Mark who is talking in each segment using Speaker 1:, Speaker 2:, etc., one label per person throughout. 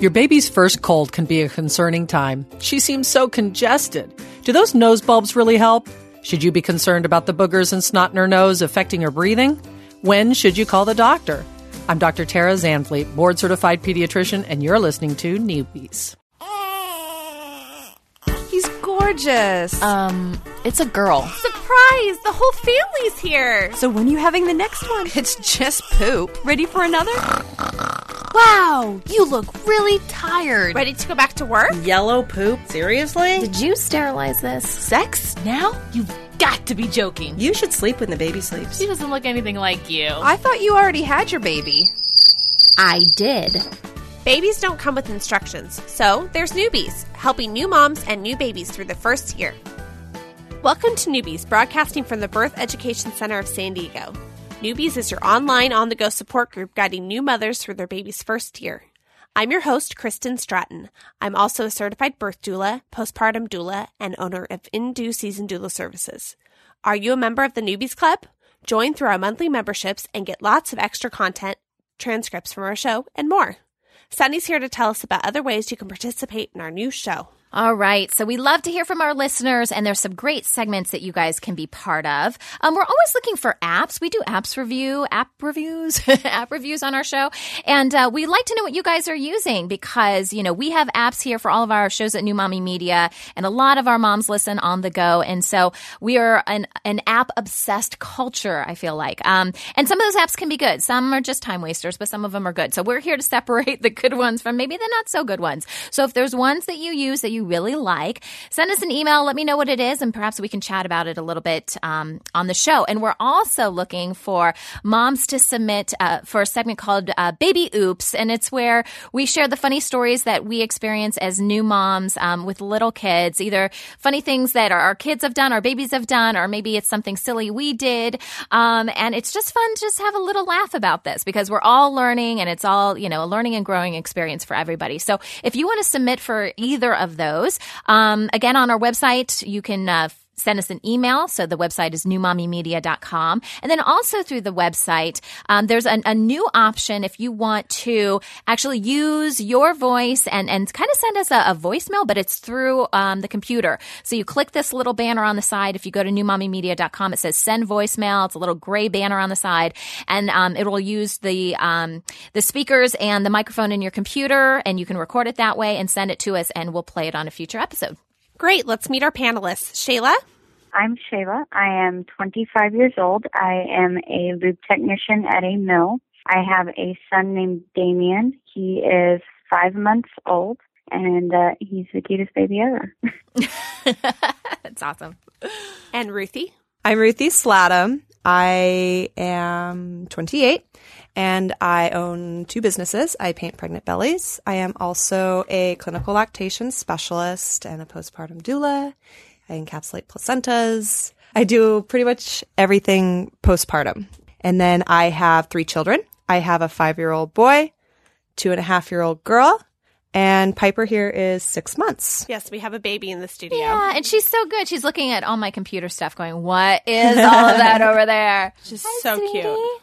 Speaker 1: Your baby's first cold can be a concerning time. She seems so congested. Do those nose bulbs really help? Should you be concerned about the boogers and snot in her nose affecting her breathing? When should you call the doctor? I'm Dr. Tara Zandvliet, board certified pediatrician, and you're listening to Newbies.
Speaker 2: He's gorgeous.
Speaker 3: Um, it's a girl.
Speaker 4: Surprise! The whole family's here.
Speaker 2: so when are you having the next one?
Speaker 3: It's just poop.
Speaker 2: Ready for another?
Speaker 3: Wow, you look really tired.
Speaker 4: Ready to go back to work?
Speaker 1: Yellow poop? Seriously?
Speaker 3: Did you sterilize this?
Speaker 4: Sex? Now? You've got to be joking.
Speaker 5: You should sleep when the baby sleeps.
Speaker 4: She doesn't look anything like you.
Speaker 2: I thought you already had your baby.
Speaker 3: I did.
Speaker 4: Babies don't come with instructions, so there's Newbies, helping new moms and new babies through the first year. Welcome to Newbies, broadcasting from the Birth Education Center of San Diego. Newbies is your online on the go support group guiding new mothers through their baby's first year. I'm your host, Kristen Stratton. I'm also a certified birth doula, postpartum doula, and owner of In Due Season Doula Services. Are you a member of the Newbies Club? Join through our monthly memberships and get lots of extra content, transcripts from our show, and more. Sunny's here to tell us about other ways you can participate in our new show.
Speaker 3: All right. So we love to hear from our listeners, and there's some great segments that you guys can be part of. Um, we're always looking for apps. We do apps review, app reviews, app reviews on our show, and uh, we'd like to know what you guys are using because you know we have apps here for all of our shows at New Mommy Media, and a lot of our moms listen on the go, and so we are an an app obsessed culture. I feel like, um, and some of those apps can be good. Some are just time wasters, but some of them are good. So we're here to separate the good ones from maybe the not so good ones. So if there's ones that you use that you really like, send us an email. Let me know what it is, and perhaps we can chat about it a little bit um, on the show. And we're also looking for moms to submit uh, for a segment called uh, Baby Oops, and it's where we share the funny stories that we experience as new moms um, with little kids, either funny things that our, our kids have done, our babies have done, or maybe it's something silly we did. Um, and it's just fun to just have a little laugh about this because we're all learning, and it's all you know a learning and growing experience for everybody. So if you want to submit for either of those, um, again, on our website, you can uh, send us an email. So the website is newmommymedia.com. And then also through the website, um, there's a, a, new option if you want to actually use your voice and, and kind of send us a, a voicemail, but it's through um, the computer. So you click this little banner on the side. If you go to newmommymedia.com, it says send voicemail. It's a little gray banner on the side and um, it will use the, um, the speakers and the microphone in your computer and you can record it that way and send it to us and we'll play it on a future episode.
Speaker 4: Great, let's meet our panelists. Shayla?
Speaker 6: I'm Shayla. I am 25 years old. I am a lube technician at a mill. I have a son named Damien. He is five months old, and uh, he's the cutest baby ever.
Speaker 3: That's awesome.
Speaker 4: And Ruthie?
Speaker 5: I'm Ruthie Slattum. I am 28 and I own two businesses. I paint pregnant bellies. I am also a clinical lactation specialist and a postpartum doula. I encapsulate placentas. I do pretty much everything postpartum. And then I have three children. I have a five year old boy, two and a half year old girl, and Piper here is six months.
Speaker 4: Yes, we have a baby in the studio.
Speaker 3: Yeah, and she's so good. She's looking at all my computer stuff going, What is all of that over there?
Speaker 4: She's
Speaker 3: Hi,
Speaker 4: so
Speaker 3: sweetie.
Speaker 4: cute.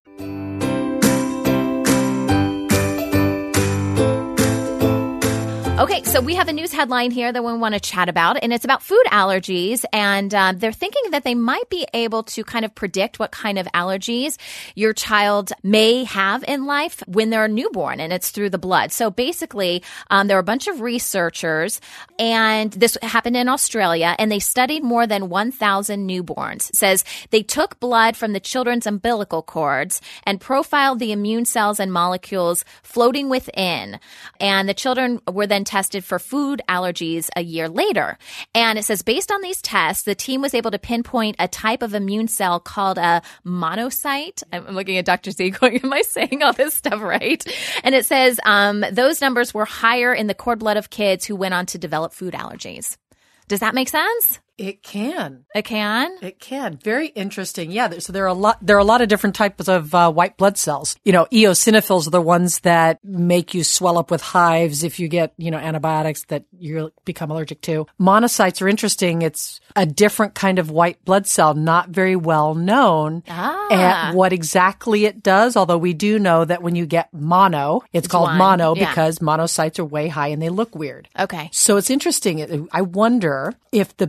Speaker 3: Okay, so we have a news headline here that we want to chat about, and it's about food allergies. And um, they're thinking that they might be able to kind of predict what kind of allergies your child may have in life when they're newborn, and it's through the blood. So basically, um, there are a bunch of researchers, and this happened in Australia, and they studied more than 1,000 newborns. It says they took blood from the children's umbilical cords and profiled the immune cells and molecules floating within, and the children were then tested for food allergies a year later. And it says based on these tests, the team was able to pinpoint a type of immune cell called a monocyte. I'm looking at Dr. Z going, Am I saying all this stuff right? And it says um, those numbers were higher in the cord blood of kids who went on to develop food allergies. Does that make sense?
Speaker 1: It can.
Speaker 3: It can.
Speaker 1: It can. Very interesting. Yeah. So there are a lot. There are a lot of different types of uh, white blood cells. You know, eosinophils are the ones that make you swell up with hives if you get you know antibiotics that you become allergic to. Monocytes are interesting. It's a different kind of white blood cell, not very well known
Speaker 3: Ah.
Speaker 1: at what exactly it does. Although we do know that when you get mono, it's, called
Speaker 3: one,
Speaker 1: mono
Speaker 3: yeah.
Speaker 1: because monocytes are way high and they look weird.
Speaker 3: Okay.
Speaker 1: So it's interesting. I wonder if the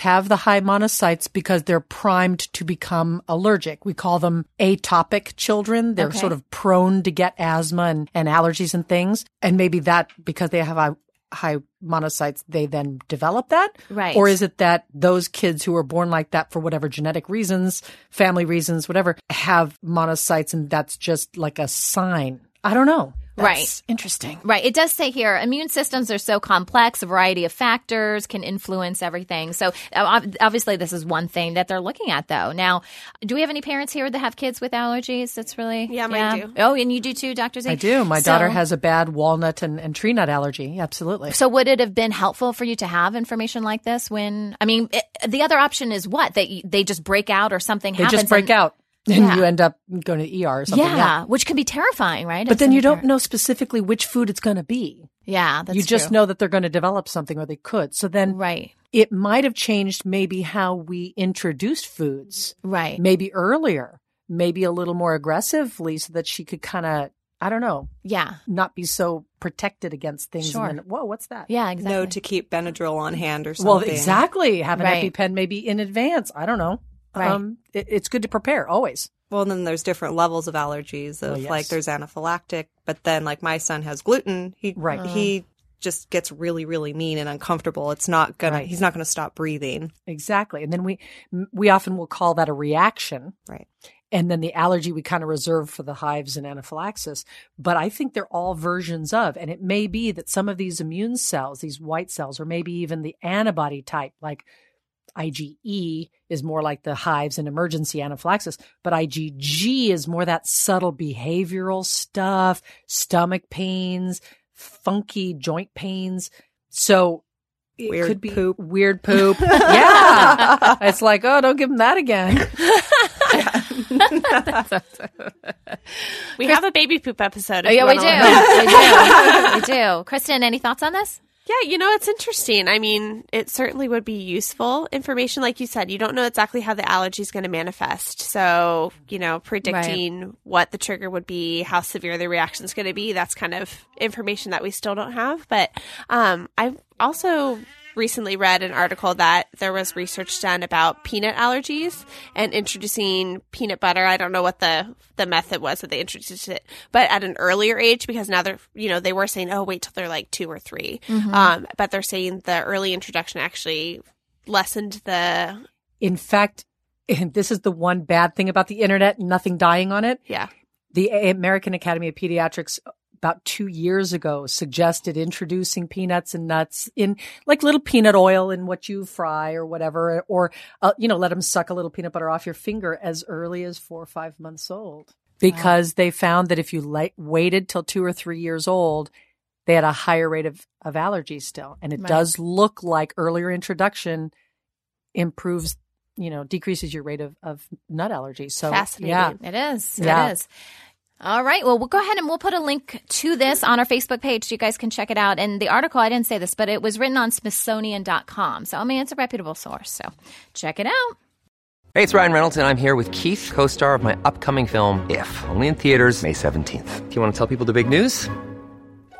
Speaker 1: have the high monocytes because they're primed to become allergic. We call them atopic children. They're
Speaker 3: Okay.
Speaker 1: sort of prone to get asthma and, and allergies and things. And maybe that because they have high, high monocytes, they then develop that.
Speaker 3: Right.
Speaker 1: Or is it that those kids who are born like that for whatever genetic reasons, family reasons, whatever, have monocytes and that's just like a sign? I don't know.
Speaker 3: Right.
Speaker 1: Interesting.
Speaker 3: Right. It does say here immune systems are so complex, a variety of factors can influence everything. So uh, obviously, this is one thing that they're looking at, though. Now, do we have any parents here that have kids with allergies? That's really.
Speaker 4: Yeah, mine do.
Speaker 3: Oh, and you do too, Dr. Z?
Speaker 1: I do. My
Speaker 3: So-
Speaker 1: daughter has a bad walnut and, and tree nut allergy. Absolutely.
Speaker 3: So would it have been helpful for you to have information like this when, I mean, it, the other option is what? That you- they just break out or something
Speaker 1: They
Speaker 3: happens.
Speaker 1: They just break
Speaker 3: and-
Speaker 1: out and
Speaker 3: Yeah.
Speaker 1: you end up going to the ER or something.
Speaker 3: Yeah, which can be terrifying, right?
Speaker 1: But
Speaker 3: If
Speaker 1: then you don't know specifically which food it's going to be.
Speaker 3: Yeah, that's
Speaker 1: you just
Speaker 3: true.
Speaker 1: know that they're going to develop something or they could. So then
Speaker 3: Right.
Speaker 1: it might have changed maybe how we introduced foods,
Speaker 3: Right.
Speaker 1: maybe earlier, maybe a little more aggressively so that she could kind of, I don't know,
Speaker 3: Yeah.
Speaker 1: not be so protected against things.
Speaker 3: Sure.
Speaker 1: And then, whoa, what's that?
Speaker 3: Yeah, exactly.
Speaker 5: Know to keep Benadryl on hand or something.
Speaker 1: Well, exactly. Have an
Speaker 3: Right.
Speaker 1: EpiPen maybe in advance. I don't know.
Speaker 3: Right.
Speaker 1: Um, it, it's good to prepare always.
Speaker 5: Well, then there's different levels of allergies. Of
Speaker 1: yes.
Speaker 5: like there's anaphylactic, but then like my son has gluten. He
Speaker 1: Right.
Speaker 5: He just gets really really mean and uncomfortable. It's not gonna.
Speaker 1: Right.
Speaker 5: He's not gonna stop breathing.
Speaker 1: Exactly. And then we we often will call that a reaction.
Speaker 5: Right.
Speaker 1: And then the allergy we kind of reserve for the hives and anaphylaxis. But I think they're all versions of, and it may be that some of these immune cells, these white cells, or maybe even the antibody type, like IgE is more like the hives and emergency anaphylaxis, but IgG is more that subtle behavioral stuff, stomach pains, funky joint pains. So it
Speaker 5: Weird
Speaker 1: could be
Speaker 5: poop.
Speaker 1: weird poop. yeah. It's like, oh, don't give them that again.
Speaker 4: We have a baby poop episode.
Speaker 3: Oh, yeah, we do. we do. We do. Kristen, any thoughts on this?
Speaker 4: Yeah, you know, it's interesting. I mean, it certainly would be useful information. Like you said, you don't know exactly how the allergy is going to manifest. So, you know, predicting what the trigger would be, how severe the reaction is going to be, that's kind of information that we still don't have. But um, I've also recently read an article that there was research done about peanut allergies and introducing peanut butter. I don't know what the the method was that they introduced it, but at an earlier age because now they're you know they were saying oh wait till they're like two or 3 um, but they're saying the early introduction actually lessened the
Speaker 1: In fact, this is the one bad thing about the internet, nothing dying on it.
Speaker 4: yeah
Speaker 1: The American Academy of Pediatrics about two years ago suggested introducing peanuts and nuts in like little peanut oil in what you fry or whatever, or, uh, you know, let them suck a little peanut butter off your finger as early as four or five months old. Because they found that if you la- waited till two or three years old, they had a higher rate of, of allergies still. And it
Speaker 3: Right.
Speaker 1: does look like earlier introduction improves, you know, decreases your rate of, of nut allergies. So,
Speaker 4: Fascinating.
Speaker 1: yeah.
Speaker 3: It is.
Speaker 1: Yeah.
Speaker 3: It is. All right. Well, we'll go ahead and we'll put a link to this on our Facebook page so you guys can check it out. And the article, I didn't say this, but it was written on Smithsonian.com. So, I mean, it's a reputable source. So, check it out.
Speaker 7: Hey, it's Ryan Reynolds, and I'm here with Keith, co star of my upcoming film, If, only in theaters, May 17th. Do you want to tell people the big news?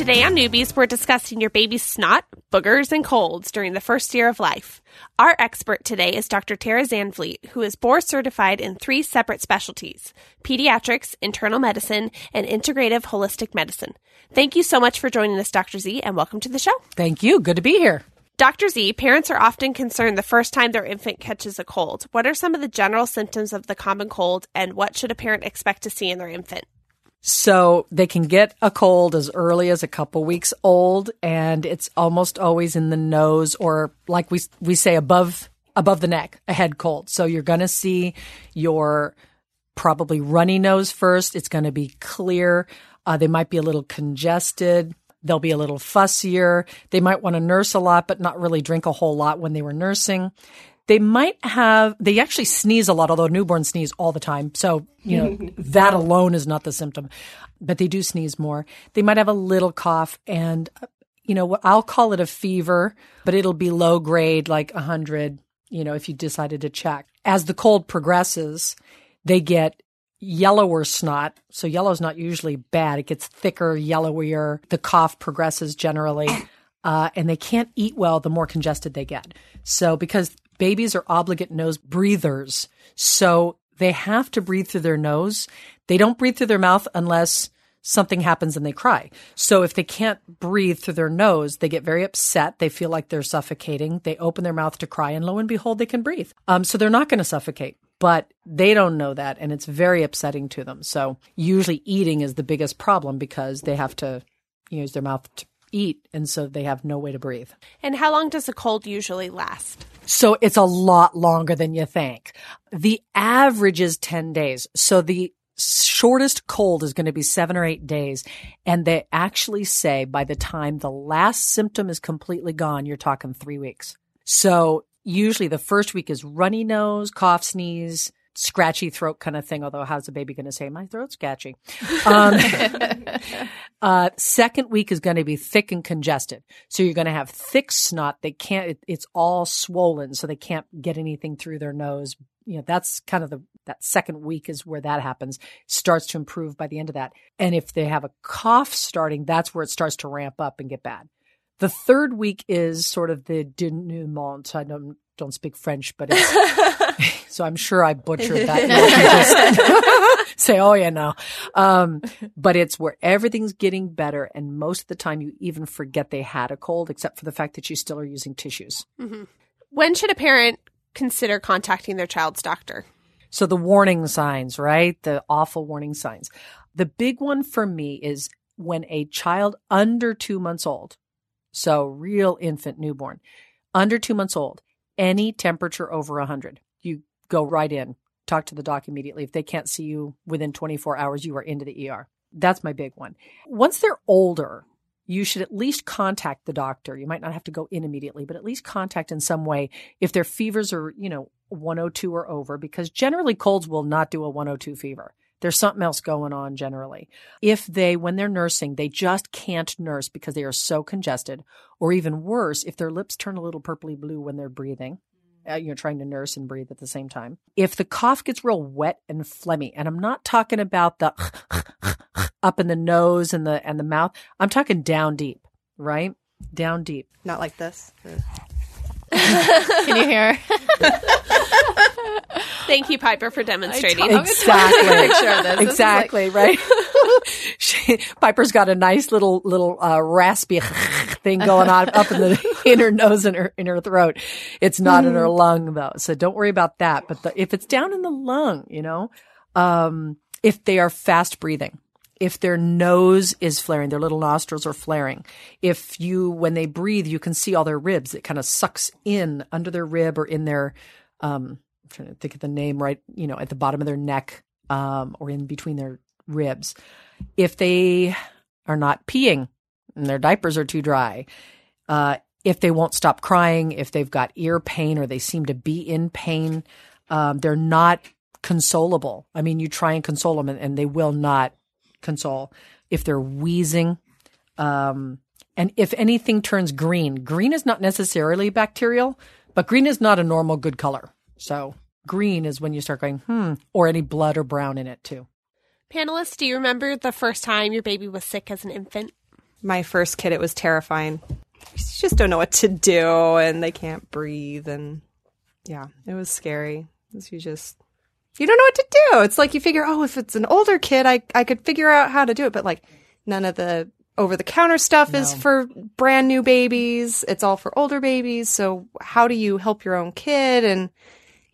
Speaker 4: Today on Newbies, we're discussing your baby's snot, boogers, and colds during the first year of life. Our expert today is Dr. Tara Zandvliet, who is board certified in three separate specialties pediatrics, internal medicine, and integrative holistic medicine. Thank you so much for joining us, Dr. Z, and welcome to the show.
Speaker 1: Thank you. Good to be here.
Speaker 4: Dr. Z, parents are often concerned the first time their infant catches a cold. What are some of the general symptoms of the common cold, and what should a parent expect to see in their infant?
Speaker 1: So they can get a cold as early as a couple weeks old, and it's almost always in the nose or, like we we say, above above the neck, a head cold. So you're going to see your probably runny nose first. It's going to be clear. Uh, they might be a little congested. They'll be a little fussier. They might want to nurse a lot, but not really drink a whole lot when they were nursing. They might have, they actually sneeze a lot, although newborns sneeze all the time. So, you know, that alone is not the symptom, but they do sneeze more. They might have a little cough and, you know, I'll call it a fever, but it'll be low grade, like 100, you know, if you decided to check. As the cold progresses, they get yellower snot. So yellow is not usually bad. It gets thicker, yellowier. The cough progresses generally. Uh, and they can't eat well the more congested they get. So because babies are obligate nose breathers. So they have to breathe through their nose. They don't breathe through their mouth unless something happens and they cry. So if they can't breathe through their nose, they get very upset. They feel like they're suffocating. They open their mouth to cry and lo and behold, they can breathe. Um, so they're not going to suffocate, but they don't know that and it's very upsetting to them. So usually eating is the biggest problem because they have to use their mouth to eat and so they have no way to breathe.
Speaker 4: And how long does a cold usually last?
Speaker 1: So it's a lot longer than you think. The average is 10 days. So the shortest cold is going to be seven or eight days. And they actually say by the time the last symptom is completely gone, you're talking three weeks. So usually the first week is runny nose, cough, sneeze, scratchy throat kind of thing. Although, how's the baby going to say my throat's scratchy? Um, uh, second week is going to be thick and congested. So you're going to have thick snot. They can't. It, it's all swollen, so they can't get anything through their nose. You know, that's kind of the that second week is where that happens. Starts to improve by the end of that. And if they have a cough starting, that's where it starts to ramp up and get bad. The third week is sort of the denouement. I don't don't speak French, but it's, so I'm sure I butchered that. say, oh yeah, no. Um, but it's where everything's getting better, and most of the time you even forget they had a cold, except for the fact that you still are using tissues.
Speaker 4: Mm-hmm. When should a parent consider contacting their child's doctor?
Speaker 1: So the warning signs, right? The awful warning signs. The big one for me is when a child under two months old, so real infant newborn, under two months old, any temperature over 100, you go right in, talk to the doc immediately. If they can't see you within 24 hours, you are into the ER. That's my big one. Once they're older, you should at least contact the doctor. You might not have to go in immediately, but at least contact in some way if their fevers are, you know, 102 or over, because generally colds will not do a 102 fever. There's something else going on generally. If they, when they're nursing, they just can't nurse because they are so congested, or even worse, if their lips turn a little purpley blue when they're breathing, uh, you're trying to nurse and breathe at the same time. If the cough gets real wet and phlegmy, and I'm not talking about the up in the nose and the and the mouth, I'm talking down deep, right? Down deep.
Speaker 5: Not like this.
Speaker 3: Can you hear?
Speaker 4: Thank you, Piper, for demonstrating.
Speaker 1: Exactly.
Speaker 2: picture of this. This is
Speaker 1: exactly right. she, Piper's got a nice little little uh, raspy thing going on up in the in her nose and her in her throat. It's not in her lung though, so don't worry about that. But the, if it's down in the lung, you know, um, if they are fast breathing, if their nose is flaring, their little nostrils are flaring. If you, when they breathe, you can see all their ribs. It kind of sucks in under their rib or in their, um, I'm trying to think of the name right, you know, at the bottom of their neck, um, or in between their ribs. If they are not peeing, and their diapers are too dry, uh, if they won't stop crying, if they've got ear pain or they seem to be in pain, um, they're not consolable. I mean, you try and console them and, and they will not console. If they're wheezing, um, and if anything turns green, green is not necessarily bacterial, but green is not a normal good color. So green is when you start going, hmm, or any blood or brown in it too.
Speaker 4: Panelists, do you remember the first time your baby was sick as an infant?
Speaker 5: My first kid, it was terrifying. You just don't know what to do, and they can't breathe, and yeah, it was scary. You just you don't know what to do. It's like you figure, oh, if it's an older kid, I I could figure out how to do it, but like none of the over the counter stuff is for brand new babies. It's all for older babies. So how do you help your own kid? And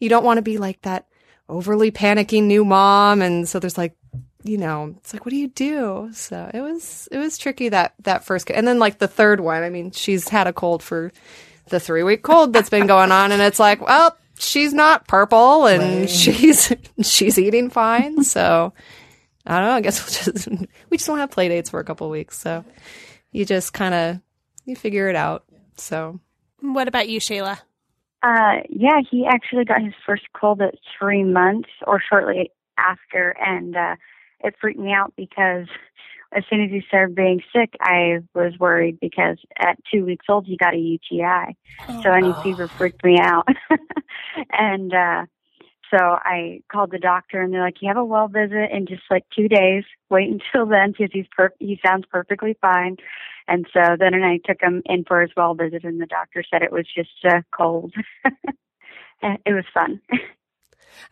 Speaker 5: you don't want to be like that overly panicking new mom. And so there's like, you know, it's like, what do you do? So it was, it was tricky that, that first. And then like the third one, I mean, she's had a cold for the three week cold that's been going on. And it's like, well, she's not purple and she's, she's eating fine. So I don't know. I guess we'll just we just don't have play dates for a couple weeks, so you just kind of you figure it out. So,
Speaker 4: What about you, Shayla?
Speaker 6: Uh, yeah, he actually got his first cold at three months or shortly after, and uh, it freaked me out because as soon as he started being sick, I was worried because at two weeks old he got a UTI, so any fever freaked me out, and uh, so I called the doctor, and they're like, "You have a well visit in just like two days. Wait until then because he's per- he sounds perfectly fine." And so then and I took him in for his well visit, and the doctor said it was just a cold. And it was fun.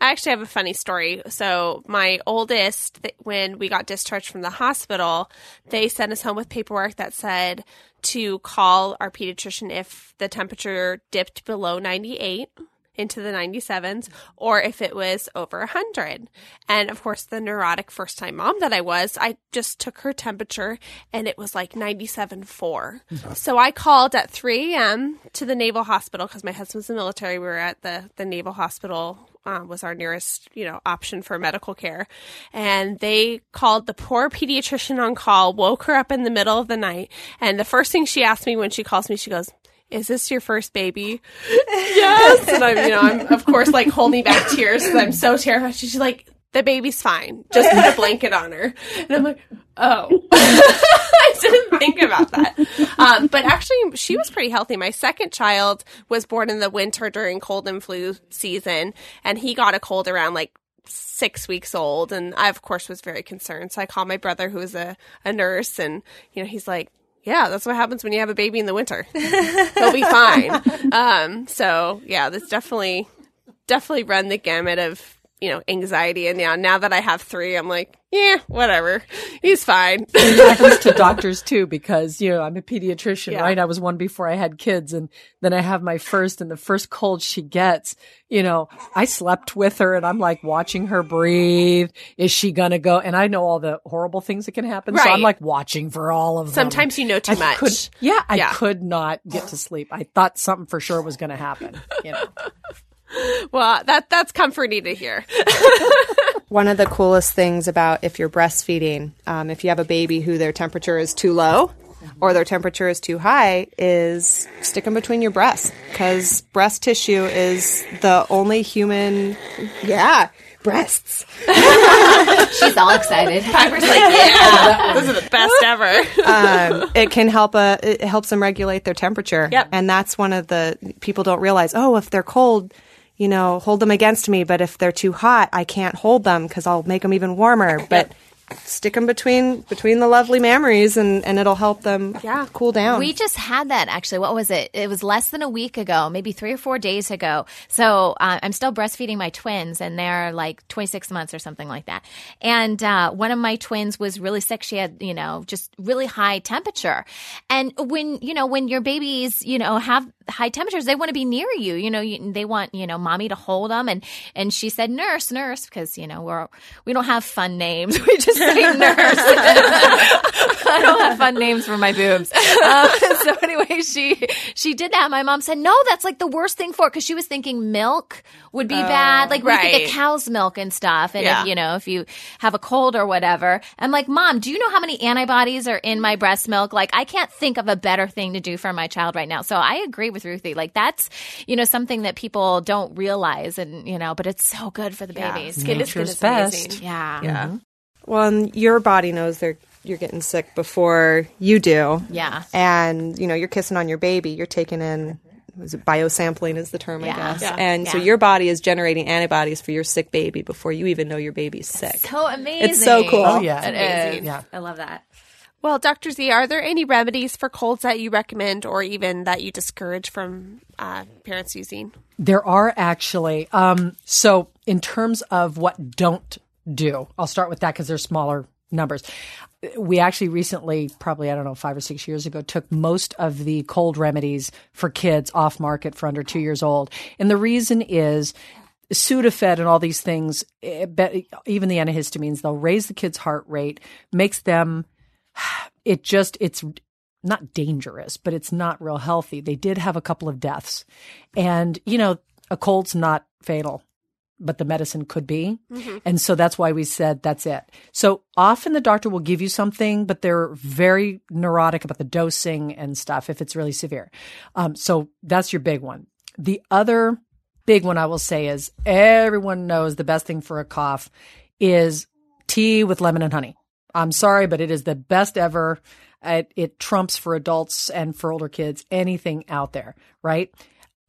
Speaker 4: I actually have a funny story. So, my oldest, th- when we got discharged from the hospital, they sent us home with paperwork that said to call our pediatrician if the temperature dipped below 98 into the 97s or if it was over 100. And of course, the neurotic first time mom that I was, I just took her temperature and it was like 97.4. Mm-hmm. So I called at 3 a.m. to the Naval Hospital because my husband's in the military. We were at the, the Naval Hospital um, was our nearest, you know, option for medical care. And they called the poor pediatrician on call, woke her up in the middle of the night. And the first thing she asked me when she calls me, she goes, is this your first baby? yes. And I'm, you know, I'm of course like holding back tears because I'm so terrified. She's like, the baby's fine. Just put a blanket on her. And I'm like, oh, I didn't think about that. Um, but actually, she was pretty healthy. My second child was born in the winter during cold and flu season, and he got a cold around like six weeks old. And I, of course, was very concerned. So I called my brother, who was a, a nurse, and, you know, he's like, yeah, that's what happens when you have a baby in the winter. He'll be fine. Um, so yeah, that's definitely definitely run the gamut of you know anxiety. And now now that I have three, I'm like, yeah, whatever, he's fine.
Speaker 1: It happens to doctors too because you know I'm a pediatrician,
Speaker 4: Yeah.
Speaker 1: right? I was one before I had kids, and then I have my first, and the first cold she gets, you know, I slept with her, and I'm like watching her breathe. Is she gonna go? And I know all the horrible things that can happen, so I'm like watching for all of them.
Speaker 4: Sometimes you know too
Speaker 1: I
Speaker 4: much.
Speaker 1: could- yeah, I
Speaker 4: Yeah.
Speaker 1: could not get to sleep. I thought something for sure was going to happen. You know,
Speaker 4: Well, that that's comforting to hear.
Speaker 5: One of the coolest things about if you're breastfeeding, um, if you have a baby who their temperature is too low or their temperature is too high, is stick them between your breasts because breast tissue is the only human. Yeah, breasts.
Speaker 3: She's all excited.
Speaker 4: Piper's like, yeah, those are the best ever.
Speaker 5: um, it can help uh, it helps them regulate their temperature.
Speaker 4: Yep.
Speaker 5: And that's one of the people don't realize. Oh, if they're cold, you know, hold them against me. But if they're too hot, I can't hold them because I'll make them even warmer. But stick them between between the lovely mammaries, and and it'll help them
Speaker 4: Yeah.
Speaker 5: cool down.
Speaker 3: We just had that actually. What was it? It was less than a week ago, maybe three or four days ago. So uh, I'm still breastfeeding my twins, and they're like 26 months or something like that. And uh, one of my twins was really sick. She had, you know, just really high temperature. And when you know when your babies, you know, have high temperatures, they want to be near you. You know, you, they want you know mommy to hold them. And and she said, "Nurse, nurse," because you know we're we don't have fun names. We just say nurse. I don't have fun names for my boobs. Um, so anyway, she she did that. My mom said, "No, that's like the worst thing for," it because she was thinking milk would be bad. Like we think
Speaker 4: right.
Speaker 3: of cow's milk and stuff, and
Speaker 4: Yeah.
Speaker 3: if you know if you have a cold or whatever. I'm like, Mom, do you know how many antibodies are in my breast milk? Like I can't think of a better thing to do for my child right now. So I agree with Ruthie. Like that's you know something that people don't realize, and you know, but it's so good for the babies.
Speaker 4: Skin to skin
Speaker 1: Nature's
Speaker 4: is
Speaker 1: best.
Speaker 4: amazing.
Speaker 3: Yeah.
Speaker 4: Yeah. Mm-hmm.
Speaker 5: Well, and your body knows they're you're getting sick before you do.
Speaker 3: Yeah.
Speaker 5: And you know, you're kissing on your baby. You're taking in was it biosampling is the term, I guess.
Speaker 3: Yeah.
Speaker 5: And so your body is generating antibodies for your sick baby before you even know your baby's sick.
Speaker 3: So amazing.
Speaker 5: It's so cool.
Speaker 1: Oh, yeah.
Speaker 3: It is.
Speaker 1: Yeah.
Speaker 3: I love that.
Speaker 4: Well, Dr. Z, are there any remedies for colds that you recommend or even that you discourage from uh, parents using?
Speaker 1: There are actually. Um, so, in terms of what don't do, I'll start with that because they're smaller numbers. We actually recently, probably, I don't know, five or six years ago, took most of the cold remedies for kids off market for under two years old. And the reason is Sudafed and all these things, eh, even the antihistamines, they'll raise the kid's heart rate, makes them, it just, it's not dangerous, but it's not real healthy. They did have a couple of deaths. And, you know, a cold's not fatal, but the medicine could be. And so that's why we said that's it. So often the doctor will give you something, but they're very neurotic about the dosing and stuff if it's really severe. Um, so that's your big one. The other big one I will say is everyone knows the best thing for a cough is tea with lemon and honey. I'm sorry, but it is the best ever. It, it trumps for adults and for older kids anything out there, right?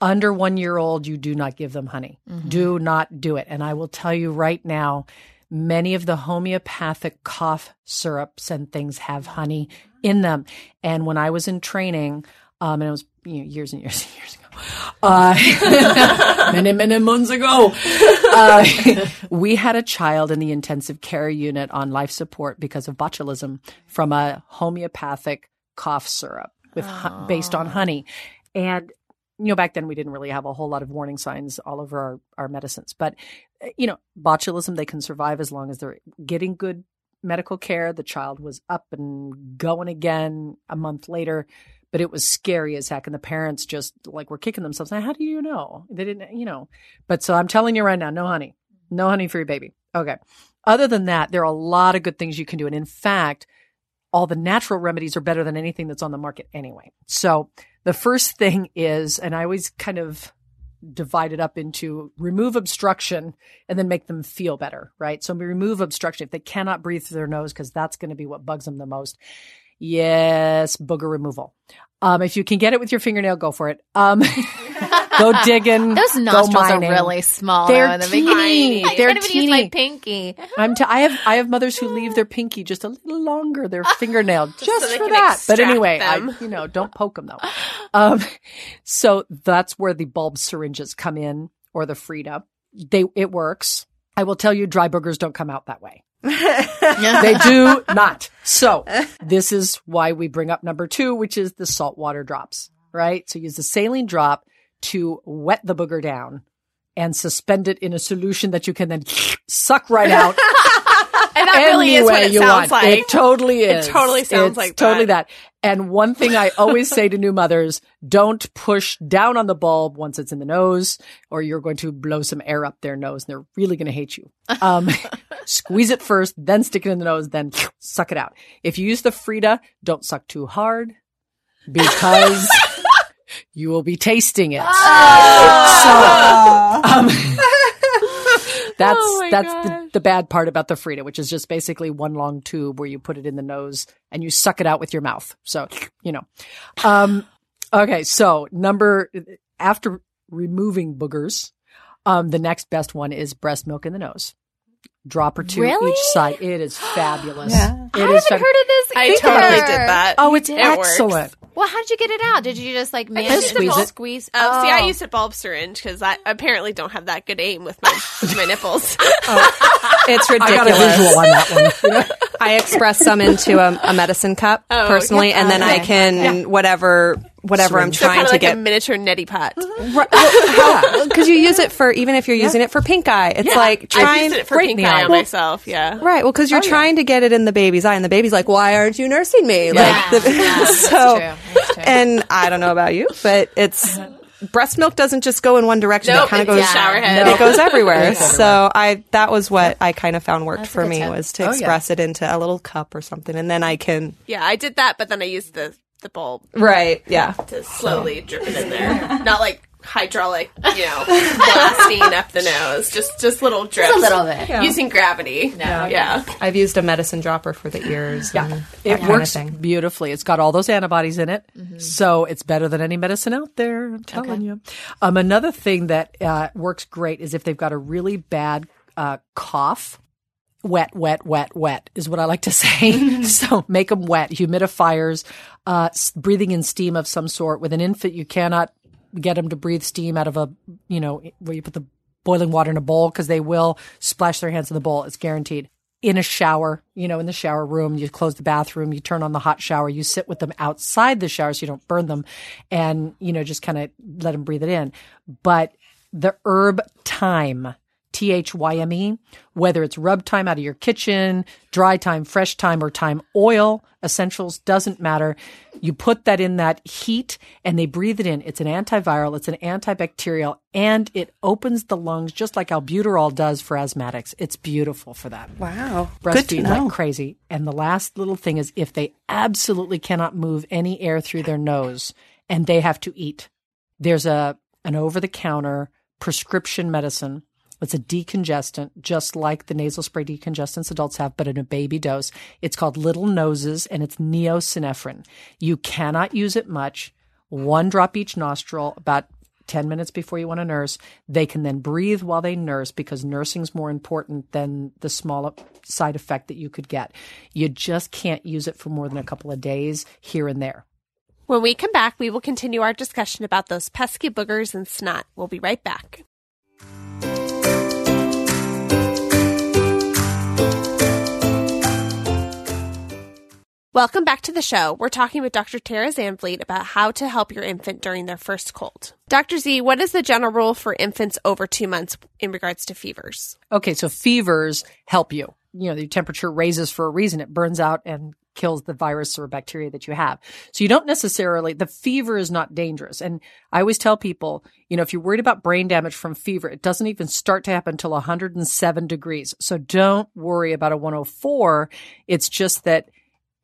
Speaker 1: Under one year old, you do not give them honey. Do not do it. And I will tell you right now, many of the homeopathic cough syrups and things have honey in them. And when I was in training, um, and it was you know, years and years and years ago, uh, many, many months ago, uh, we had a child in the intensive care unit on life support because of botulism from a homeopathic cough syrup with based on honey. And you know, back then we didn't really have a whole lot of warning signs all over our, our medicines. But, uh, you know, botulism, they can survive as long as they're getting good medical care. The child was up and going again a month later, but it was scary as heck. And the parents just like were kicking themselves. Now, How do you know? They didn't, you know. But so I'm telling you right now, no honey. No honey for your baby. Okay. Other than that, there are a lot of good things you can do. And in fact, all the natural remedies are better than anything that's on the market anyway. So the first thing is, and I always kind of divide it up into remove obstruction and then make them feel better, right? So we remove obstruction. If they cannot breathe through their nose, because that's going to be what bugs them the most. Yes, booger removal. Um, if you can get it with your fingernail, go for it. Um, go digging.
Speaker 3: Those nostrils are really small.
Speaker 1: They're
Speaker 3: though, the
Speaker 1: teeny. They're
Speaker 3: use my
Speaker 1: teeny.
Speaker 3: pinky.
Speaker 1: I'm t- I have I have mothers who leave their pinky just a little longer, their fingernail, just,
Speaker 4: so
Speaker 1: for that. But anyway. I, you know, don't poke them though. Um, so that's where the bulb syringes come in, or the Frida. They it works. I will tell you, dry boogers don't come out that way. They do not. So this is why we bring up number two, which is the saltwater drops, right? So use the saline drop to wet the booger down and suspend it in a solution that you can then suck right out.
Speaker 4: That really is what it sounds
Speaker 1: want.
Speaker 4: like.
Speaker 1: It totally
Speaker 4: It
Speaker 1: is.
Speaker 4: totally sounds
Speaker 1: It's
Speaker 4: like
Speaker 1: totally
Speaker 4: that.
Speaker 1: that. And one thing I always say to new mothers, don't push down on the bulb once it's in the nose or you're going to blow some air up their nose and they're really going to hate you. Um, squeeze it first, then stick it in the nose, then suck it out. If you use the Frida, don't suck too hard because you will be tasting it. So, um, that's
Speaker 4: Oh
Speaker 1: that's the. The bad part about the Frida, which is just basically one long tube where you put it in the nose and you suck it out with your mouth. So, you know. Um, okay. So number, after removing boogers, um, the next best one is breast milk in the nose. Drop or two
Speaker 3: Really?
Speaker 1: each side. It is fabulous.
Speaker 5: Yeah.
Speaker 1: It
Speaker 3: I
Speaker 1: is
Speaker 3: haven't
Speaker 1: fab-
Speaker 3: heard of this.
Speaker 4: I
Speaker 3: either.
Speaker 4: totally did that.
Speaker 1: Oh, it's
Speaker 4: It works.
Speaker 1: excellent.
Speaker 3: Well, how did you get it out? Did you just like manage
Speaker 1: just
Speaker 3: to
Speaker 1: squeeze it.
Speaker 3: squeeze?
Speaker 4: Oh, see, I oh. used a bulb syringe because I apparently don't have that good aim with my with my nipples.
Speaker 5: Oh, it's ridiculous.
Speaker 1: I got a
Speaker 5: ridiculous.
Speaker 1: visual on that one.
Speaker 5: I express some into a, a medicine cup
Speaker 4: Oh,
Speaker 5: personally, and then I
Speaker 1: okay.
Speaker 5: can whatever whatever I'm
Speaker 4: So
Speaker 5: trying to
Speaker 4: like
Speaker 5: get.
Speaker 4: a miniature neti pot.
Speaker 5: Because you use it for even if you're using it for pink eye, it's like
Speaker 4: I've
Speaker 5: trying.
Speaker 4: it for pink eye
Speaker 1: eye.
Speaker 4: on myself. Yeah.
Speaker 5: Right. Well, because you're oh, trying to get it in the baby's eye, and the baby's like, "Why aren't you nursing me?" Like, the, so, and I don't know about you, but it's breast milk doesn't just go in one direction.
Speaker 4: Nope,
Speaker 5: it kind of goes
Speaker 4: head.
Speaker 5: It goes everywhere. so I that was what I kind of found worked for me was to
Speaker 1: Oh, yeah.
Speaker 5: express it into a little cup or something, and then I can.
Speaker 4: Yeah, I did that, but then I used the the bulb
Speaker 5: Right. Yeah.
Speaker 4: to slowly drip it in there. Not like hydraulic, you know, blasting up the nose. Just just little drips.
Speaker 3: a little bit.
Speaker 4: Using gravity. No, yeah.
Speaker 5: I've used a medicine dropper for the ears. Yeah. And
Speaker 1: It
Speaker 5: that kind of
Speaker 1: works
Speaker 5: thing.
Speaker 1: beautifully. It's got all those antibodies in it,
Speaker 3: Mm-hmm.
Speaker 1: so it's better than any medicine out there. I'm telling you. Um, another thing that uh, works great is if they've got a really bad uh, cough. Wet, wet, wet, wet is what I like to say. so make them wet. Humidifiers, uh, breathing in steam of some sort. With an infant, you cannot get them to breathe steam out of a, you know, where you put the boiling water in a bowl because they will splash their hands in the bowl. It's guaranteed. In a shower, you know, in the shower room, you close the bathroom, you turn on the hot shower, you sit with them outside the shower so you don't burn them and, you know, just kind of let them breathe it in. But the herb thyme, T H Y M E, whether it's rub thyme out of your kitchen, dry thyme, fresh thyme, or thyme oil, essentials, doesn't matter. You put that in that heat and they breathe it in. It's an antiviral, it's an antibacterial, and it opens the lungs just like albuterol does for asthmatics. It's beautiful for that.
Speaker 5: Wow.
Speaker 1: Breastfeed
Speaker 5: know.
Speaker 1: like crazy. And the last little thing is if they absolutely cannot move any air through their nose and they have to eat, there's a an over the counter prescription medicine. It's a decongestant, just like the nasal spray decongestants adults have, but in a baby dose. It's called Little Noses and it's neosynephrine. You cannot use it much. One drop each nostril, about 10 minutes before you want to nurse. They can then breathe while they nurse because nursing's more important than the small side effect that you could get. You just can't use it for more than a couple of days here and there.
Speaker 4: When we come back, we will continue our discussion about those pesky boogers and snot. We'll be right back. Welcome back to the show. We're talking with Dr. Tara Zandvliet about how to help your infant during their first cold. Dr. Z, what is the general rule for infants over two months in regards to fevers?
Speaker 1: Okay, so fevers help you. You know, your temperature raises for a reason. It burns out and kills the virus or bacteria that you have. So you don't necessarily, the fever is not dangerous. And I always tell people, you know, if you're worried about brain damage from fever, it doesn't even start to happen until 107 degrees. So don't worry about a 104. It's just that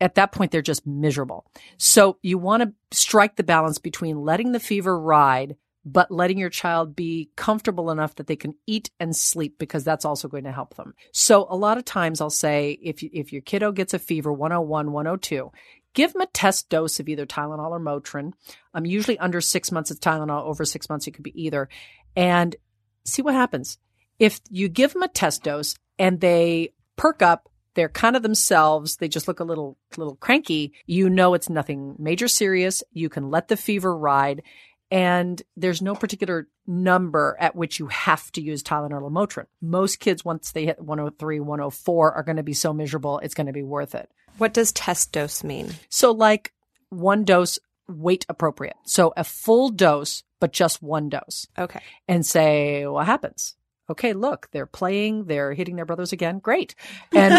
Speaker 1: at that point they're just miserable. So you want to strike the balance between letting the fever ride but letting your child be comfortable enough that they can eat and sleep because that's also going to help them. So a lot of times I'll say if if your kiddo gets a fever 101, 102, give them a test dose of either Tylenol or Motrin. Um, usually under six months it's Tylenol, over six months it could be either, and see what happens. If you give them a test dose and they perk up they're kind of themselves. They just look a little, little cranky. You know, it's nothing major serious. You can let the fever ride and there's no particular number at which you have to use Tylenol or Motrin. Most kids, once they hit 103, 104, are going to be so miserable, it's going to be worth it.
Speaker 5: What does test dose mean?
Speaker 1: So, like one dose, weight appropriate. So, a full dose, but just one dose.
Speaker 5: Okay.
Speaker 1: And say, what happens? Okay, look, they're playing, they're hitting their brothers again. Great. And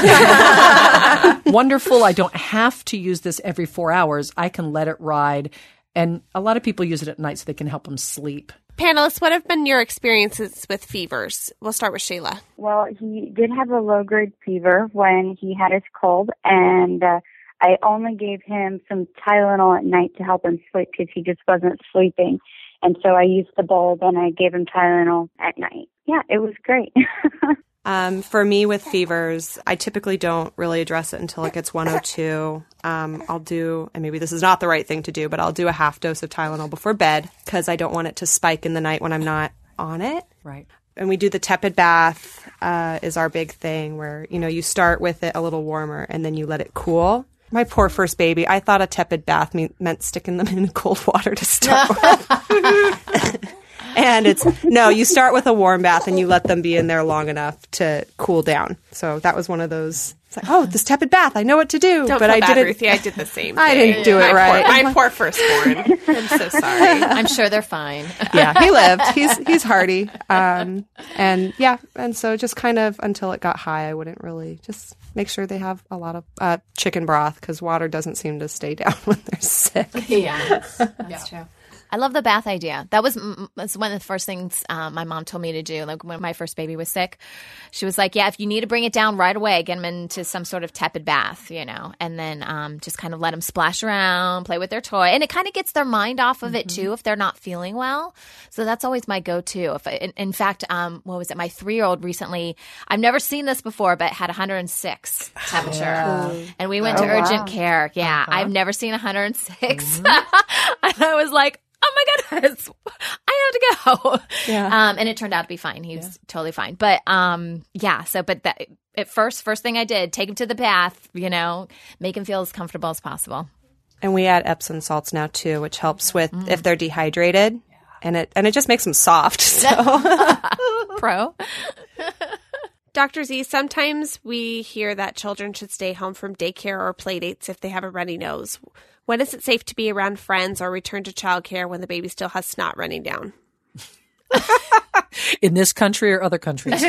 Speaker 1: wonderful. I don't have to use this every four hours. I can let it ride. And a lot of people use it at night so they can help them sleep.
Speaker 4: Panelists, what have been your experiences with fevers? We'll start with Shayla.
Speaker 6: Well, he did have a low grade fever when he had his cold, and uh, I only gave him some Tylenol at night to help him sleep because he just wasn't sleeping. And so I used the bulb and I gave him Tylenol at night. Yeah, it was great.
Speaker 5: Um, for me with fevers, I typically don't really address it until it gets 102. Um, I'll do, and maybe this is not the right thing to do, but I'll do a half dose of Tylenol before bed because I don't want it to spike in the night when I'm not on it.
Speaker 1: Right.
Speaker 5: And we do the tepid bath uh, is our big thing where, you know, you start with it a little warmer and then you let it cool. My poor first baby, I thought a tepid bath me- meant sticking them in cold water to start with. And it's no, you start with a warm bath and you let them be in there long enough to cool down. So that was one of those. It's like, oh, this tepid bath, I know what to do,
Speaker 4: Don't
Speaker 5: but
Speaker 4: feel
Speaker 5: I
Speaker 4: bad,
Speaker 5: didn't.
Speaker 4: Ruthie. I did the same.
Speaker 5: I
Speaker 4: thing.
Speaker 5: didn't do it
Speaker 4: my
Speaker 5: right.
Speaker 4: Poor, my poor firstborn. I'm so sorry.
Speaker 3: I'm sure they're fine.
Speaker 5: yeah, he lived. He's he's hardy. Um, and yeah, and so just kind of until it got high, I wouldn't really just make sure they have a lot of uh, chicken broth because water doesn't seem to stay down when they're sick.
Speaker 3: Yeah, that's true. I love the bath idea. That was, was one of the first things um, my mom told me to do. Like when my first baby was sick, she was like, "Yeah, if you need to bring it down right away, get them into some sort of tepid bath, you know, and then um, just kind of let them splash around, play with their toy, and it kind of gets their mind off of it too if they're not feeling well. So that's always my go-to. If I, in, in fact, um, what was it? My three-year-old recently, I've never seen this before, but had 106 temperature, and we went to urgent care. Yeah, I've never seen 106, and I was like oh my goodness, I have to go.
Speaker 5: Yeah.
Speaker 3: Um, and it turned out to be fine. He was totally fine. But um, yeah. So, but that at first, first thing I did, take him to the bath. You know, make him feel as comfortable as possible.
Speaker 5: And we add Epsom salts now too, which helps with if they're dehydrated, and it and it just makes them soft. So
Speaker 3: Pro.
Speaker 4: Dr. Z, sometimes we hear that children should stay home from daycare or playdates if they have a runny nose. When is it safe to be around friends or return to childcare when the baby still has snot running down?
Speaker 1: In this country or other countries?
Speaker 4: In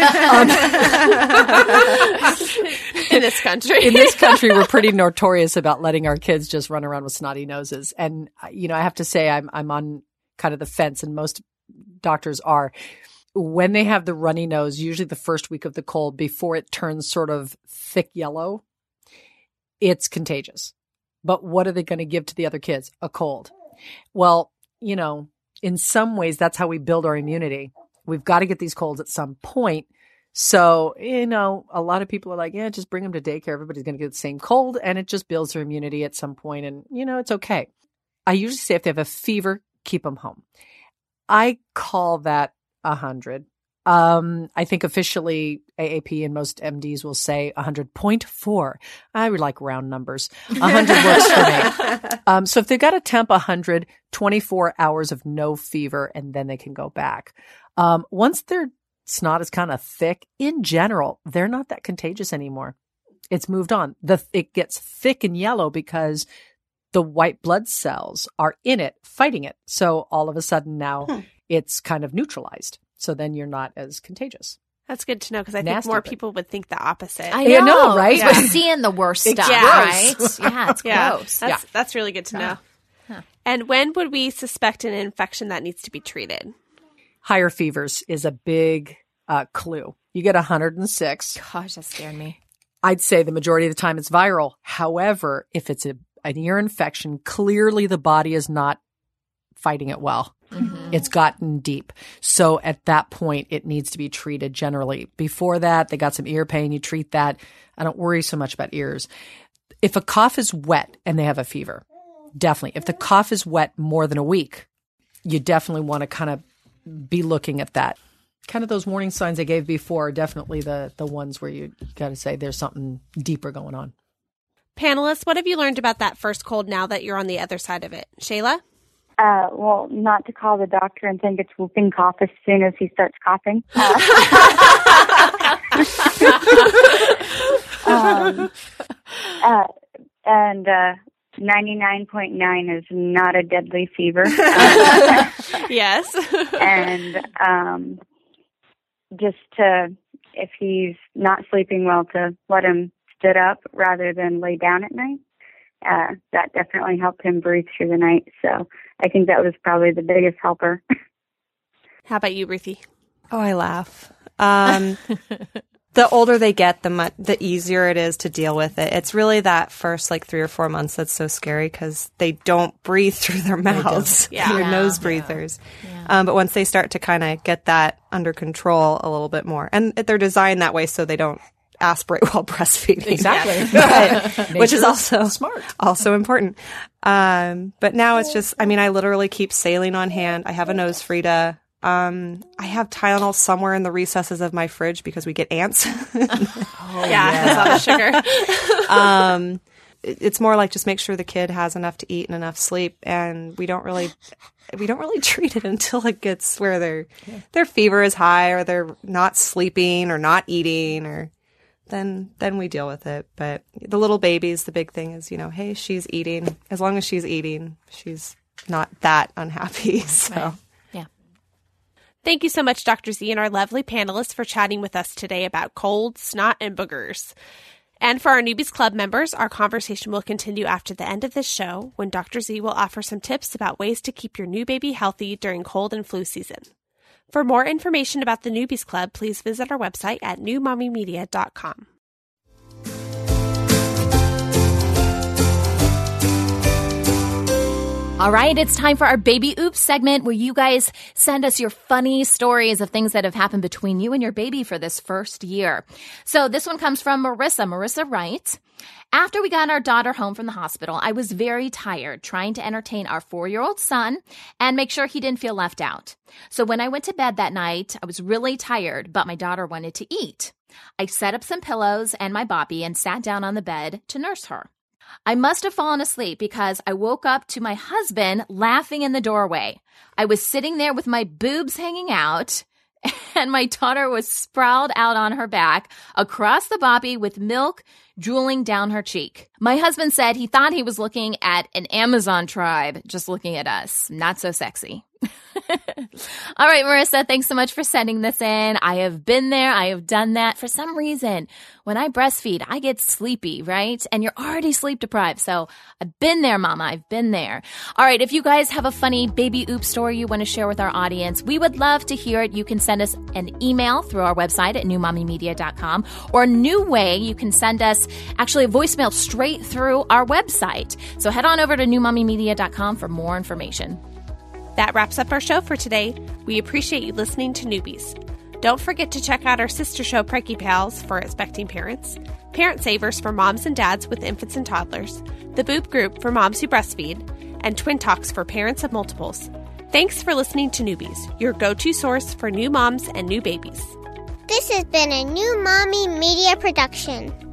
Speaker 4: this country.
Speaker 1: in this country, we're pretty notorious about letting our kids just run around with snotty noses. And uh, you know, I have to say, I'm I'm on kind of the fence, and most doctors are. When they have the runny nose, usually the first week of the cold, before it turns sort of thick yellow, it's contagious. But what are they going to give to the other kids? A cold. Well, you know, in some ways, that's how we build our immunity. We've got to get these colds at some point. So, you know, a lot of people are like, yeah, just bring them to daycare. Everybody's going to get the same cold and it just builds their immunity at some point And, you know, it's okay. I usually say if they have a fever, keep them home. I call that a hundred. Um, I think officially AAP and most MDs will say 100.4. I would like round numbers. 100 works for me. Um, so if they've got a temp 100, 24 hours of no fever, and then they can go back. Um, once their snot is kind of thick, in general, they're not that contagious anymore. It's moved on. The, it gets thick and yellow because the white blood cells are in it fighting it. So all of a sudden now it's kind of neutralized. So then you're not as contagious.
Speaker 4: That's good to know because I think more
Speaker 1: but-
Speaker 4: people would think the opposite.
Speaker 3: I
Speaker 1: Yeah,
Speaker 3: know,
Speaker 1: no, right?
Speaker 3: We're seeing the worst stuff,
Speaker 4: Yeah.
Speaker 3: right? Yeah, it's
Speaker 4: yeah,
Speaker 3: gross.
Speaker 4: That's, that's really good to know. And when would we suspect an infection that needs to be treated?
Speaker 1: Higher fevers is a big uh, clue. You get 106.
Speaker 3: Gosh, that scared me.
Speaker 1: I'd say the majority of the time it's viral. However, if it's a, an ear infection, clearly the body is not fighting it well. Mm-hmm. It's gotten deep. So at that point, it needs to be treated generally. Before that, they got some ear pain. You treat that. I don't worry so much about ears. If a cough is wet and they have a fever, definitely. If the cough is wet more than a week, you definitely want to kind of be looking at that. Kind of those warning signs I gave before are definitely the the ones where you got to say there's something deeper going on.
Speaker 4: Panelists, what have you learned about that first cold now that you're on the other side of it? Shayla?
Speaker 6: Uh, well, not to call the doctor and think it's whooping cough as soon as he starts coughing. Uh, um, uh, and uh, 99.9 is not a deadly fever.
Speaker 4: Yes.
Speaker 6: and um, just to, if he's not sleeping well, to let him sit up rather than lay down at night. Uh, that definitely helped him breathe through the night. So I think that was probably the biggest helper.
Speaker 4: How about you, Ruthie?
Speaker 5: Oh, I laugh. Um, the older they get, the mu- the easier it is to deal with it. It's really that first like three or four months that's so scary because they don't breathe through their mouths.
Speaker 4: Yeah.
Speaker 5: They're
Speaker 4: Yeah.
Speaker 5: nose breathers. Um, but once they start to kind of get that under control a little bit more, and they're designed that way so they don't aspirate while breastfeeding.
Speaker 1: Exactly.
Speaker 5: But- which is also
Speaker 1: smart.
Speaker 5: also important. Um, but now it's just, I mean, I literally keep saline on hand. I have a NoseFrida. Um, I have Tylenol somewhere in the recesses of my fridge because we get ants.
Speaker 4: yeah, that's a lot of sugar.
Speaker 5: um, it's more like just make sure the kid has enough to eat and enough sleep, and we don't really we don't really treat it until it gets where their their fever is high or they're not sleeping or not eating or then then we deal with it. But the little babies, the big thing is, you know, hey, she's eating. As long as she's eating, she's not that unhappy. So
Speaker 3: Yeah.
Speaker 4: Thank you so much, Dr. Z, and our lovely panelists for chatting with us today about cold, snot, and boogers. And for our Newbies Club members, our conversation will continue after the end of this show when Dr. Z will offer some tips about ways to keep your new baby healthy during cold and flu season. For more information about the Newbies Club, please visit our website at newmommymedia.com.
Speaker 3: All right, it's time for our baby oops segment where you guys send us your funny stories of things that have happened between you and your baby for this first year. So this one comes from Marissa. Marissa writes, after we got our daughter home from the hospital, I was very tired trying to entertain our four year old son and make sure he didn't feel left out. So when I went to bed that night, I was really tired, but my daughter wanted to eat. I set up some pillows and my Boppy and sat down on the bed to nurse her. I must have fallen asleep because I woke up to my husband laughing in the doorway. I was sitting there with my boobs hanging out, and my daughter was sprawled out on her back across the Boppy with milk drooling down her cheek. My husband said he thought he was looking at an Amazon tribe just looking at us. Not so sexy. All right, Marissa, thanks so much for sending this in. I have been there. I have done that. For some reason, when I breastfeed, I get sleepy, right? And you're already sleep deprived. So I've been there, mama. I've been there. All right. If you guys have a funny baby oops story you want to share with our audience, we would love to hear it. You can send us an email through our website at newmommymedia.com or a new way you can send us actually a voicemail straight through our website. So head on over to newmommymedia.com for more information.
Speaker 4: That wraps up our show for today. We appreciate you listening to Newbies. Don't forget to check out our sister show, Preggy Pals, for expecting parents, Parent Savers for moms and dads with infants and toddlers, the Boop Group for moms who breastfeed, and Twin Talks for parents of multiples. Thanks for listening to Newbies, your go to source for new moms and new babies.
Speaker 8: This has been a new Mommy Media production.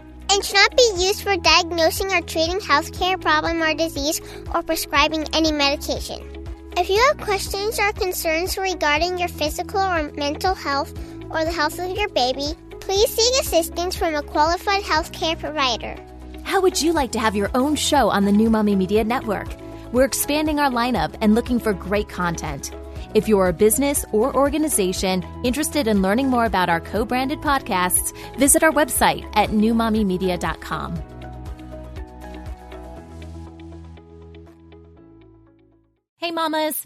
Speaker 8: and should not be used for diagnosing or treating healthcare problem or disease or prescribing any medication. If you have questions or concerns regarding your physical or mental health or the health of your baby, please seek assistance from a qualified healthcare provider.
Speaker 3: How would you like to have your own show on the New Mommy Media Network? We're expanding our lineup and looking for great content. If you're a business or organization interested in learning more about our co branded podcasts, visit our website at newmommymedia.com. Hey, mamas!